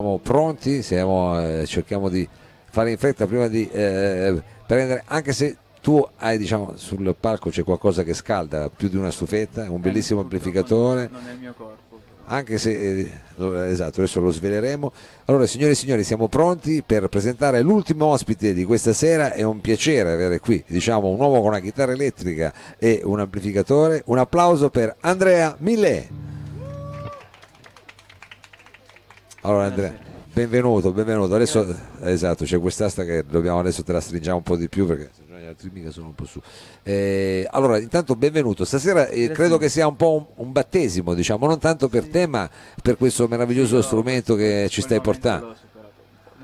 Siamo pronti, siamo, eh, cerchiamo di fare in fretta prima di eh, prendere, anche se tu hai diciamo sul palco c'è qualcosa che scalda più di una stufetta, un bellissimo amplificatore, Non è il mio corpo. anche se eh, esatto, adesso lo sveleremo. Allora, signore e signori, siamo pronti per presentare l'ultimo ospite di questa sera. È un piacere avere qui, diciamo, un uomo con una chitarra elettrica e un amplificatore. Un applauso per Andrea Millet. Allora, Andrea, benvenuto, benvenuto. Adesso, esatto, c'è quest'asta che dobbiamo adesso te la stringiamo un po' di più perché gli altri mica sono un po' su. Eh, allora, intanto benvenuto. Stasera eh, credo che sia un po' un, un battesimo, diciamo, non tanto per te, ma per questo meraviglioso Io strumento che ci stai portando. l'ho superato.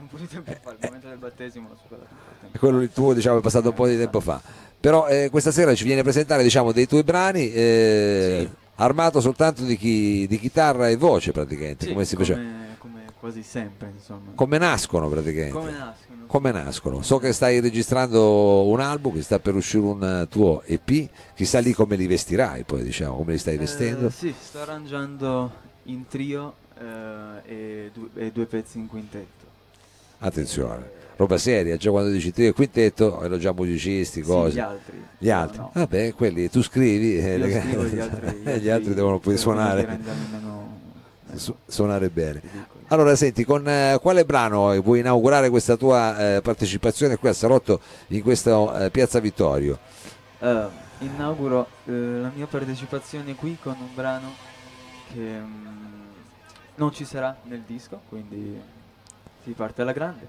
Un po' di tempo fa, il momento del battesimo l'ho superato. Quello tuo diciamo è passato un po' di tempo fa però eh, questa sera ci viene a presentare diciamo dei tuoi brani eh, armato soltanto di, chi- di chitarra e voce praticamente Sì, come si come quasi sempre, insomma. come nascono praticamente Come nascono? come nascono so che stai registrando un album che sta per uscire un eh, tuo EP chissà lì come li vestirai poi diciamo come li stai Eh, vestendo sì, sto arrangiando in trio eh, e, du- e due pezzi in quintetto. attenzione roba seria già quando dici trio e quintetto erano già musicisti Sì, cose gli altri. Gli altri, No, no. vabbè, quelli tu scrivi e scrivo, gli altri, e gli altri devono poi suonare. su- suonare bene. Allora, senti, con eh, quale brano vuoi inaugurare questa tua eh, partecipazione qui a Sarotto in questa eh, Piazza Vittorio? Eh, inauguro eh, la mia partecipazione qui con un brano che mm, non ci sarà nel disco, quindi si parte alla grande.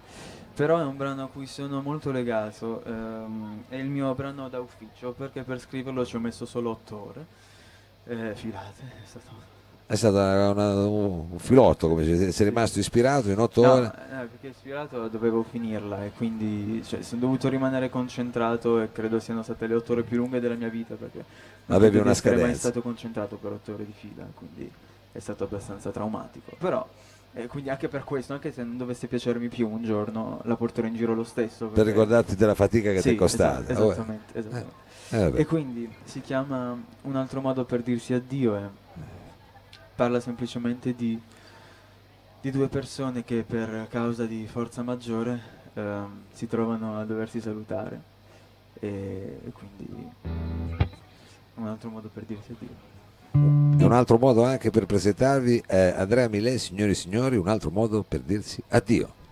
Però è un brano a cui sono molto legato, ehm, è il mio brano da ufficio perché per scriverlo ci ho messo solo otto ore eh, filate. È stato... È stato un filotto, come sei rimasto ispirato in otto No, ore? eh, perché ispirato dovevo finirla e quindi cioè, sono dovuto rimanere concentrato e credo siano state le otto ore più lunghe della mia vita perché non Avevi una essere mai scadenza. stato concentrato per otto ore di fila, quindi è stato abbastanza traumatico. Però, eh, quindi anche per questo, anche se non dovesse piacermi più un giorno, la porterò in giro lo stesso. Per ricordarti della fatica che Sì, ti è costata. esatto, esattamente, esattamente. Eh, vabbè. E quindi si chiama Un altro modo per dirsi addio e parla semplicemente di, di due persone che per causa di forza maggiore ehm, si trovano a doversi salutare e, e quindi un altro modo per dirsi addio. E un altro modo anche per presentarvi è Andrea Millet, signori e signori, un altro modo per dirsi addio.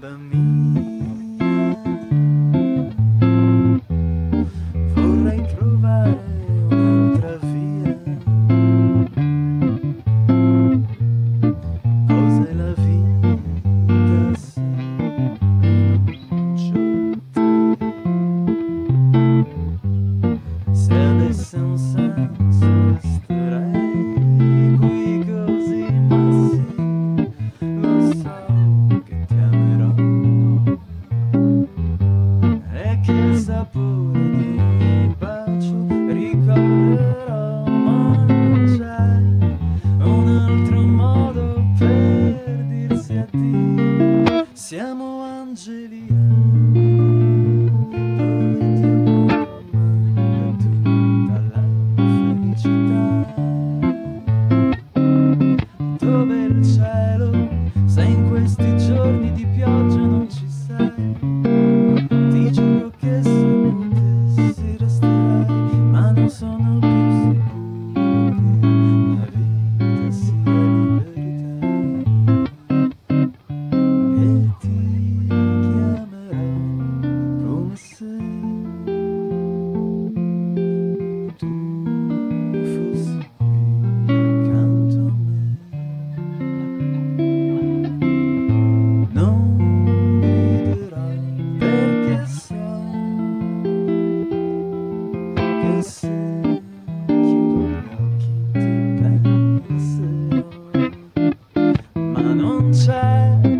Bimba mia. Ma non c'è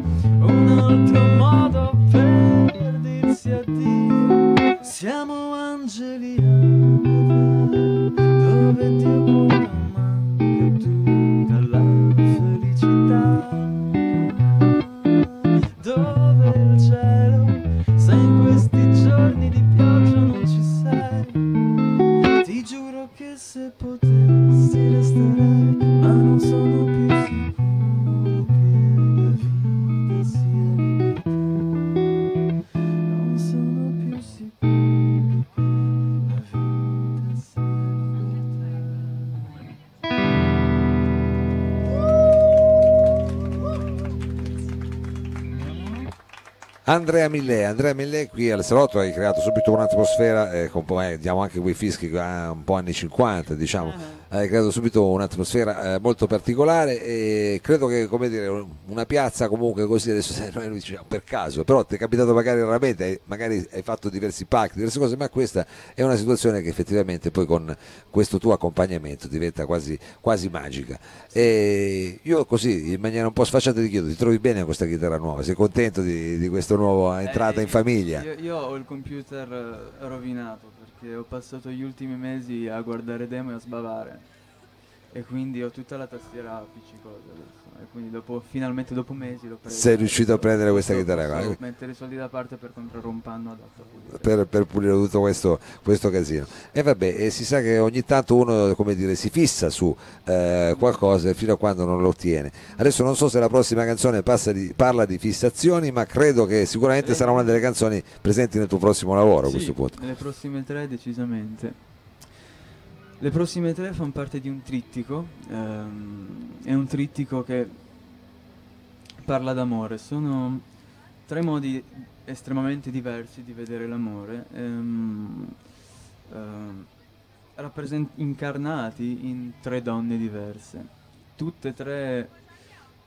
Andrea Millet, Andrea Millet qui al salotto hai creato subito un'atmosfera, eh, poi eh, diamo anche quei fischi ah, un po' anni 50 diciamo, hai creato subito un'atmosfera eh, molto particolare e credo che come dire una piazza comunque così adesso noi diciamo per caso, però ti è capitato magari raramente, magari hai fatto diversi pacchi, diverse cose, ma questa è una situazione che effettivamente poi con questo tuo accompagnamento diventa quasi, quasi magica. E io così in maniera un po' sfacciata ti chiedo, ti trovi bene con questa chitarra nuova? Sei contento di, di questa nuova entrata Eh, in famiglia? Io, io ho il computer eh, rovinato perché ho passato gli ultimi mesi a guardare demo e a sbavare. E quindi ho tutta la tastiera appiccicosa adesso. E quindi dopo, finalmente dopo mesi l'ho presa. Sei riuscito a prendere questa chitarra qua? posso mettere i soldi da parte per comprare un panno adatto a pulire. per, per pulire tutto questo, questo casino. E vabbè, e si sa che ogni tanto uno come dire, si fissa su eh, qualcosa fino a quando non lo ottiene. Adesso non so se la prossima canzone di- parla di fissazioni, ma credo che sicuramente sarà una delle canzoni presenti nel tuo prossimo lavoro a Sì, questo punto. Le prossime tre decisamente. Le prossime tre fanno parte di un trittico, ehm, è un trittico che parla d'amore, sono tre modi estremamente diversi di vedere l'amore, ehm, ehm, rappresent- incarnati in tre donne diverse, tutte e tre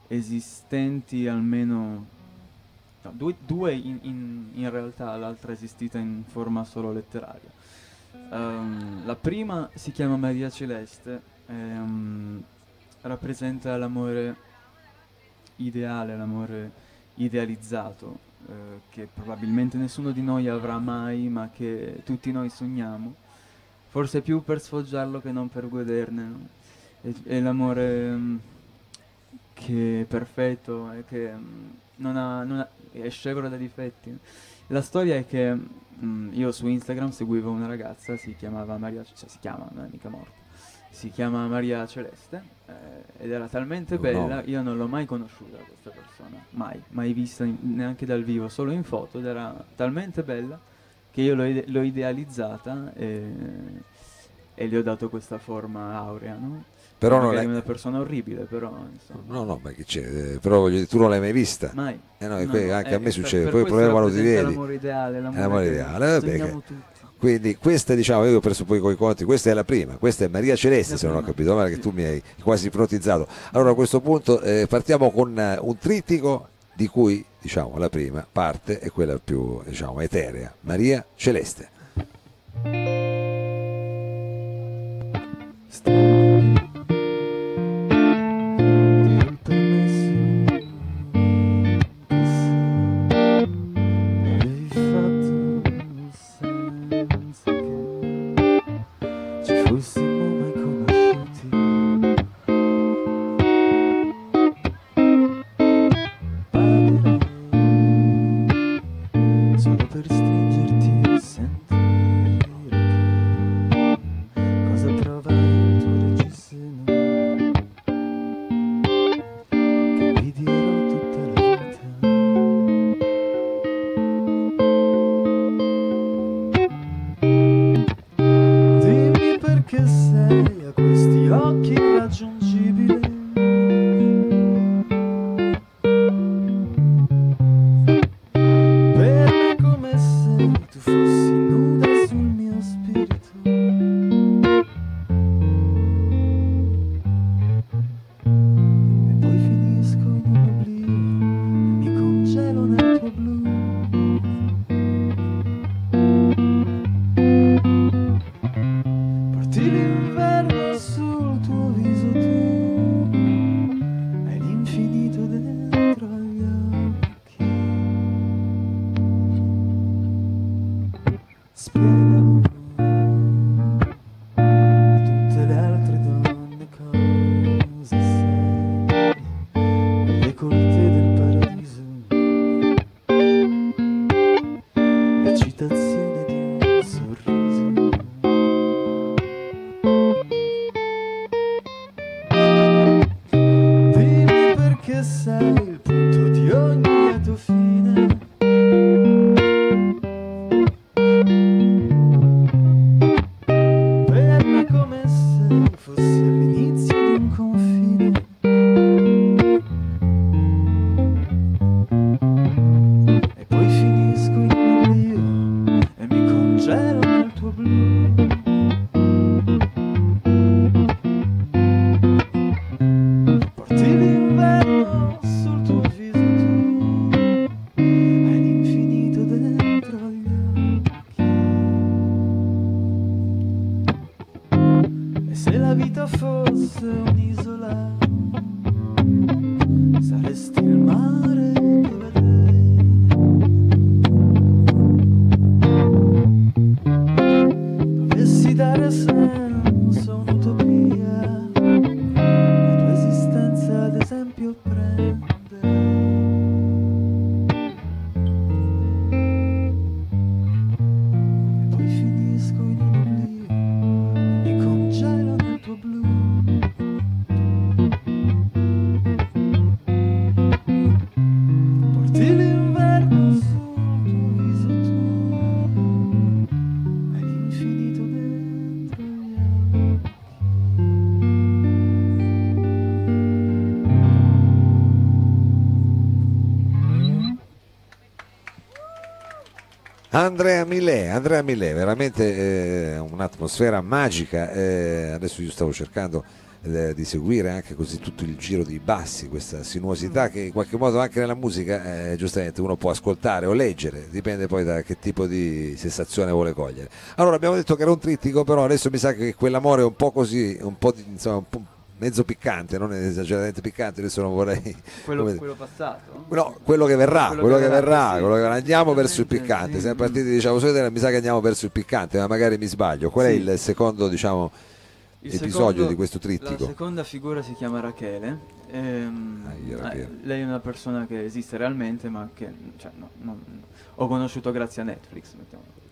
esistenti almeno no, due, due in, in- in realtà, l'altra esistita in forma solo letteraria. Ehm, la prima si chiama Maria Celeste, ehm, rappresenta l'amore ideale, l'amore idealizzato, eh, che probabilmente nessuno di noi avrà mai, ma che tutti noi sogniamo, forse più per sfoggiarlo che non per goderne. no? È, è l'amore mm, che è perfetto e che mm, non ha, non ha- è scevro da difetti. La storia è che mm, io su Instagram seguivo una ragazza, si chiamava Maria, cioè si chiama, non è mica morta, si chiama Maria Celeste eh, ed era talmente Un bella, nome. io non l'ho mai conosciuta questa persona, mai, mai vista in- neanche dal vivo, solo in foto ed era talmente bella che io l'ho, ide- l'ho idealizzata e, e le ho dato questa forma aurea, no? Però non l'hai- una persona orribile, però insomma. No, no, ma che c'è? Eh, Però voglio dire, tu non l'hai mai vista. Mai. Eh no, No, que- no, anche eh, a me per- succede, per poi il problema quando ti vedi. L'amore ideale, l'amore, l'amore che ideale, vabbè, che-. Quindi questa diciamo, io ho preso poi coi conti, questa è la prima, questa è Maria Celeste La se non ho prima, capito male, che sì. tu mi hai quasi ipnotizzato. Allora a questo punto eh, partiamo con eh, un trittico di cui diciamo la prima parte è quella più diciamo eterea, Maria Celeste. Stai Split. Andrea Milè, Andrea Milè, veramente eh, un'atmosfera magica. eh, adesso io stavo cercando eh, di seguire anche così tutto il giro dei bassi, questa sinuosità che in qualche modo anche nella musica eh, giustamente uno può ascoltare o leggere, dipende poi da che tipo di sensazione vuole cogliere. Allora abbiamo detto che era un trittico, però adesso mi sa che quell'amore è un po' così, un po' di, insomma, un po' mezzo piccante, non esageratamente piccante, adesso non vorrei... Quello, come- quello passato? No, quello che verrà, quello, Quello che verrà, verrà, sì. quello che andiamo verso il piccante. sì. Siamo partiti, diciamo, solito, mi sa che andiamo verso il piccante, ma magari mi sbaglio. Qual è Sì. il secondo, diciamo, Il episodio secondo- di questo La trittico? seconda figura si chiama Rachele. ehm, Ah, Rachele. eh, lei è una persona che esiste realmente, ma che cioè, no, non- ho conosciuto grazie a Netflix. mettiamola così.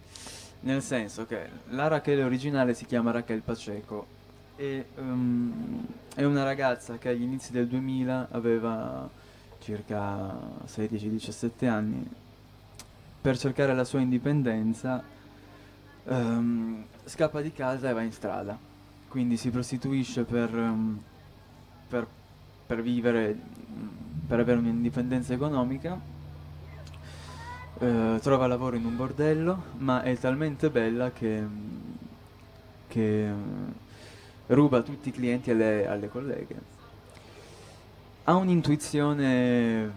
Nel senso che la Rachele originale si chiama Raquel Paceco e ehm, è una ragazza che agli inizi del 2000 aveva circa 16-17 anni. Per cercare la sua indipendenza ehm, scappa di casa e va in strada. Quindi si prostituisce per, ehm, per, per vivere, per avere un'indipendenza economica. Eh, trova lavoro in un bordello, ma è talmente bella che, che ruba tutti i clienti alle, alle colleghe. Ha un'intuizione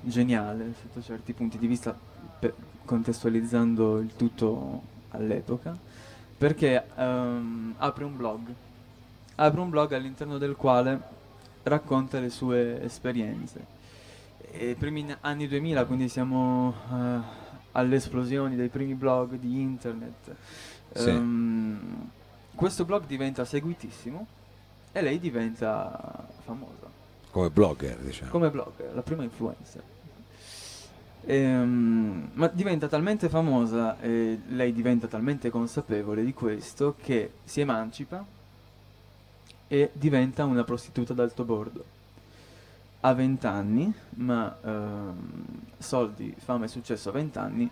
geniale sotto certi punti di vista, per- contestualizzando il tutto all'epoca, perché ehm, apre un blog. Apre un blog all'interno del quale racconta le sue esperienze. I primi anni 2000, quindi siamo eh, all'esplosione dei primi blog di internet. Sì. Ehm, questo blog diventa seguitissimo e lei diventa famosa Come blogger, diciamo. come blogger, la prima influencer. Ehm, ma diventa talmente famosa e lei diventa talmente consapevole di questo che si emancipa e diventa una prostituta d'alto bordo. Ha 20 anni, ma ehm, soldi, fama e successo a 20 anni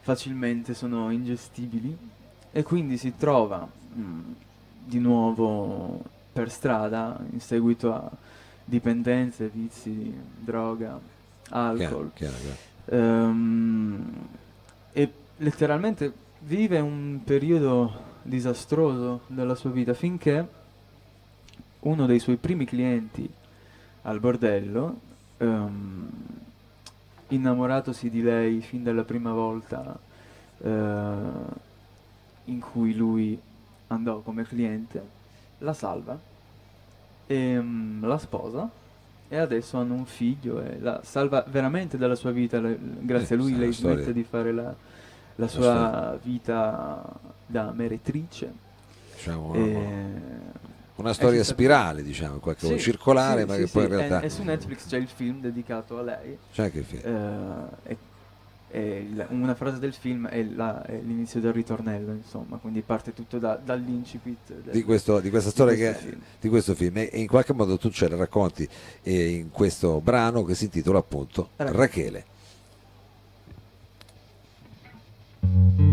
facilmente sono ingestibili e quindi si trova mm, di nuovo per strada in seguito a dipendenze, vizi, droga, alcol. Chiaro, chiaro, chiaro. Ehm, e letteralmente vive un periodo disastroso della sua vita finché uno dei suoi primi clienti al bordello ehm, innamoratosi di lei fin dalla prima volta eh, in cui lui andò come cliente, la salva e mm, la sposa e adesso hanno un figlio e la salva veramente dalla sua vita, le- grazie a Eh, lui sì, lei storia. smette di fare la, la storia. sua vita da meretrice. Diciamo, e- una storia ci sta- spirale, diciamo, qualche Sì, circolare, sì, ma sì, che poi in realtà E, su Netflix c'è il film dedicato a lei. c'è anche il film. eh, una frase del film è, la- è l'inizio del ritornello, insomma, quindi parte tutto da- dall'incipit del- di, questo- di questa storia questo che, film. di questo film e e in qualche modo tu ce la racconti eh, in questo brano che si intitola appunto Rachele. Rachele.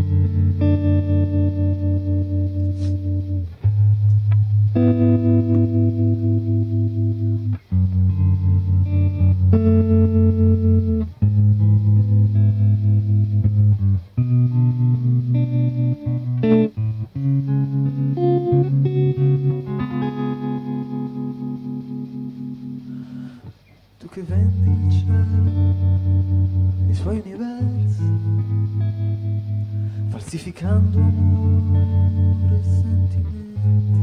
Universi, falsificando amore e sentimenti,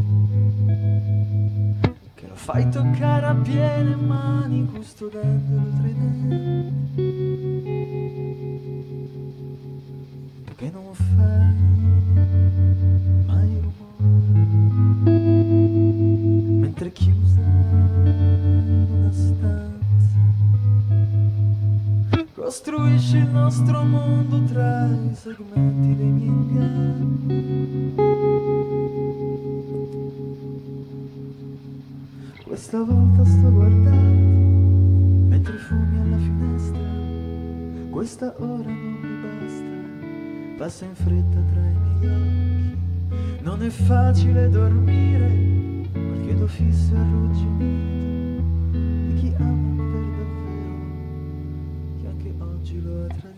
che lo fai toccare a piene mani custodendolo tra i denti. Passa in fretta tra i miei occhi. Non è facile dormire, ma il chiodo fisso e arrugginito di chi ama per davvero, che anche oggi lo ha.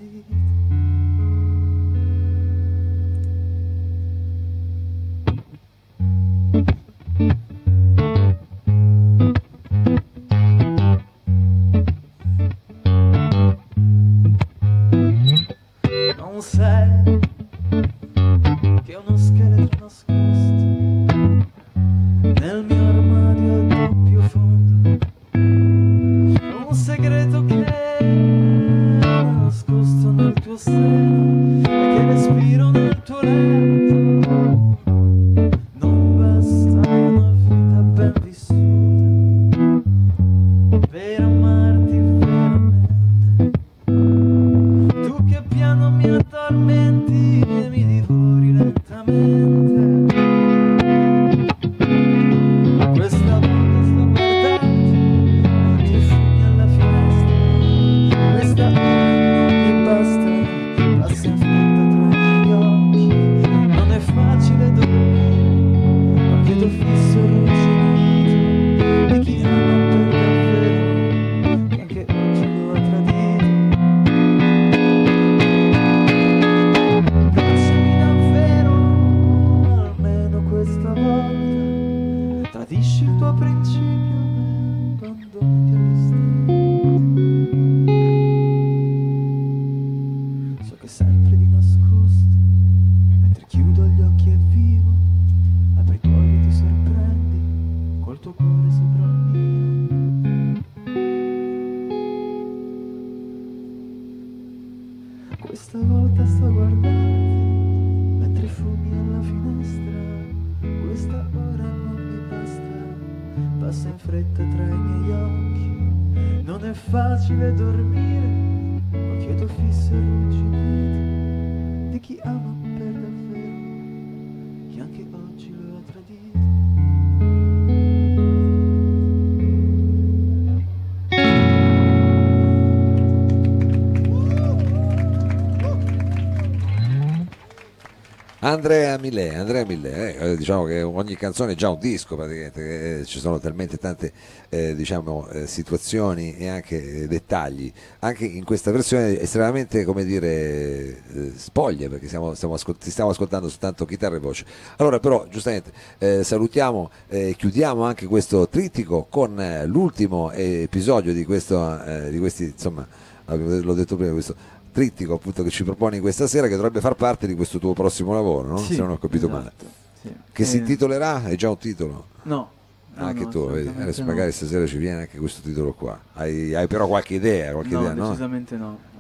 Andrea Millet, Andrea Millet, eh, diciamo che ogni canzone è già un disco praticamente, eh, ci sono talmente tante eh, diciamo, eh, situazioni e anche eh, dettagli, anche in questa versione estremamente come dire eh, spoglie perché stiamo, stiamo, ascol- ti stiamo ascoltando soltanto chitarra e voce. Allora però giustamente eh, salutiamo e chiudiamo anche questo trittico con eh, l'ultimo episodio di, questo, eh, di questi insomma l'ho detto prima, questo trittico appunto che ci proponi questa sera che dovrebbe far parte di questo tuo prossimo lavoro, no? Sì, se non ho capito male. esatto, sì. Che si Eh, intitolerà? È già un titolo? No. no, anche no, tu, vedi? adesso no. magari stasera ci viene anche questo titolo qua. Hai, hai però qualche idea, qualche No, idea, no? decisamente no. no, no.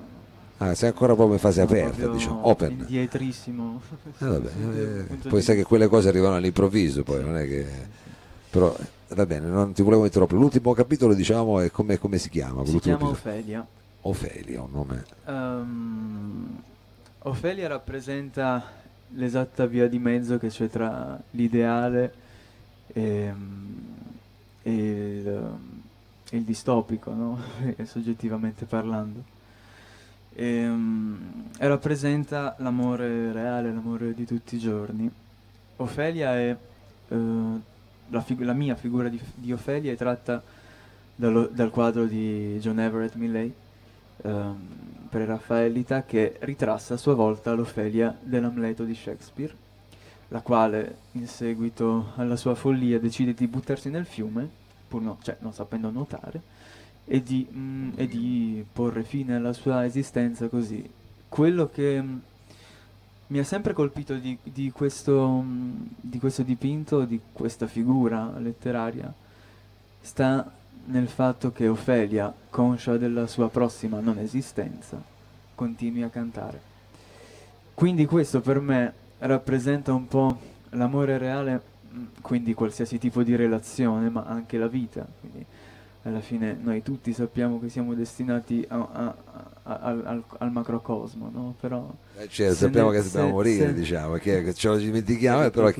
Ah, sei ancora proprio in fase Sono aperta, diciamo, open. Indietrissimo. Eh, vabbè, eh, poi sai che quelle cose arrivano all'improvviso, poi non è che... Però eh, va bene, non ti volevo interrompere. L'ultimo capitolo, diciamo, è come, come si chiama? Si chiama? Ofelia. Ofelia, un nome... Ehm, Ofelia rappresenta l'esatta via di mezzo che c'è tra l'ideale e, e il, e il distopico, no? soggettivamente parlando. Ehm, E, rappresenta l'amore reale, l'amore di tutti i giorni. Ofelia è eh, la, figu- la mia figura di, di Ofelia è tratta dallo- dal quadro di John Everett Millay ehm, pre-raffaellita che ritrassa a sua volta l'Ofelia dell'Amleto di Shakespeare, la quale in seguito alla sua follia decide di buttarsi nel fiume, pur no- cioè, non sapendo nuotare, e di, mm, e di porre fine alla sua esistenza così. Quello che mm, mi ha sempre colpito di, di questo, mm, di questo dipinto, di questa figura letteraria, sta nel fatto che Ofelia, conscia della sua prossima non esistenza, continui a cantare. Quindi questo per me rappresenta un po' l'amore reale, mm, quindi qualsiasi tipo di relazione, ma anche la vita. Quindi alla fine noi tutti sappiamo che siamo destinati a- a- a- al, al- macrocosmo, no? Però Eh, Se sappiamo ne- che dobbiamo se- morire, se- diciamo, che ce lo dimentichiamo, eh, però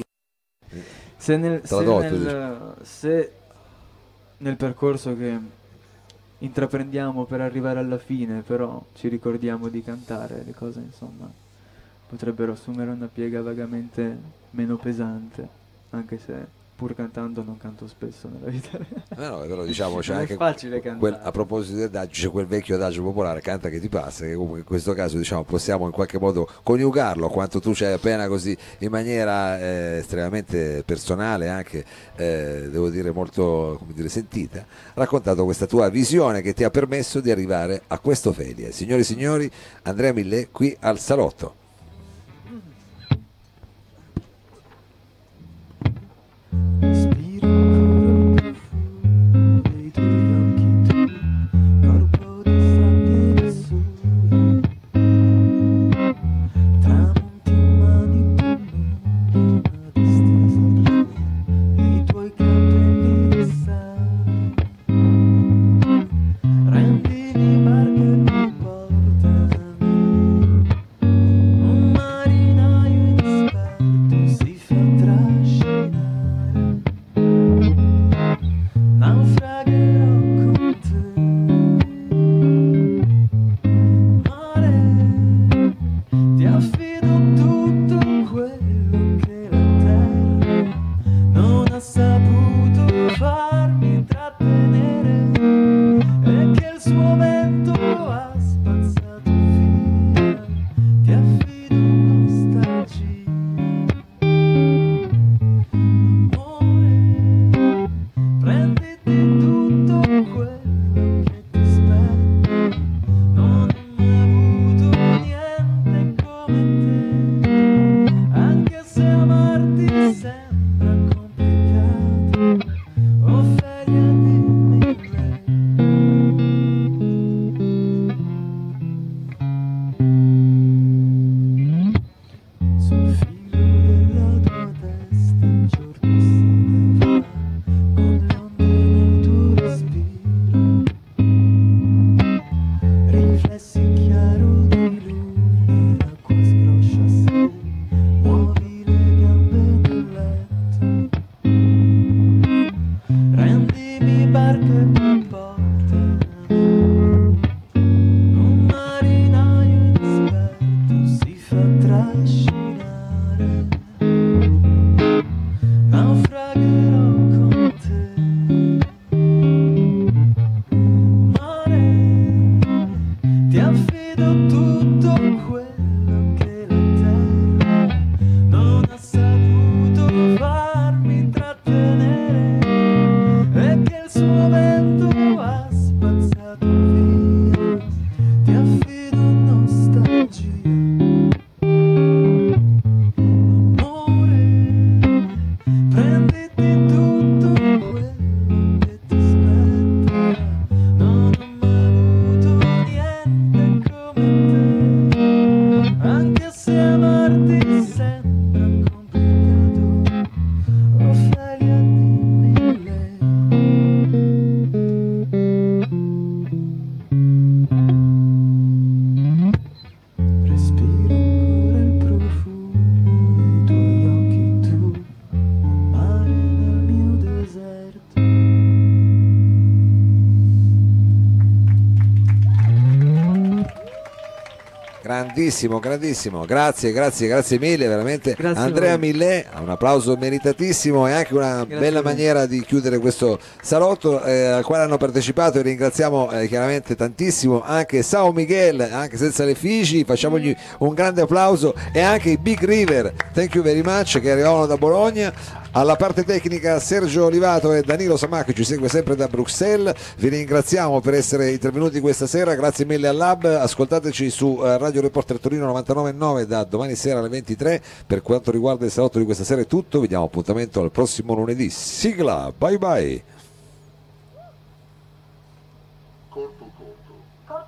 se nel, se nel- se nel percorso che intraprendiamo per arrivare alla fine, però ci ricordiamo di cantare, le cose insomma potrebbero assumere una piega vagamente meno pesante, anche se pur cantando non canto spesso nella vita. Reale. Eh no, però diciamo c'è anche facile quel- a proposito di adagio c'è quel vecchio adagio popolare canta che ti passa che comunque in questo caso diciamo possiamo in qualche modo coniugarlo quanto tu ci hai appena così in maniera eh, estremamente personale anche eh, devo dire molto come dire, sentita raccontato questa tua visione che ti ha permesso di arrivare a questo Felia. Signori e signori Andrea Millet qui al salotto Grandissimo, grandissimo, grazie, grazie, grazie mille, veramente. Grazie Andrea. Millet, un applauso meritatissimo e anche una Grazie bella maniera di chiudere questo salotto eh, al quale hanno partecipato e ringraziamo eh, chiaramente tantissimo anche Sao Miguel, anche senza le figi, facciamogli un grande applauso e anche i Big River, thank you very much che arrivavano da Bologna. Alla parte tecnica Sergio Olivato e Danilo Samà che ci segue sempre da Bruxelles. Vi ringraziamo per essere intervenuti questa sera, grazie mille al Lab. Ascoltateci su eh, Radio Reporter Torino 99.9 da domani sera alle 23. Per quanto riguarda il salotto di questa sera è tutto. Vi diamo appuntamento al prossimo lunedì. Sigla, bye bye.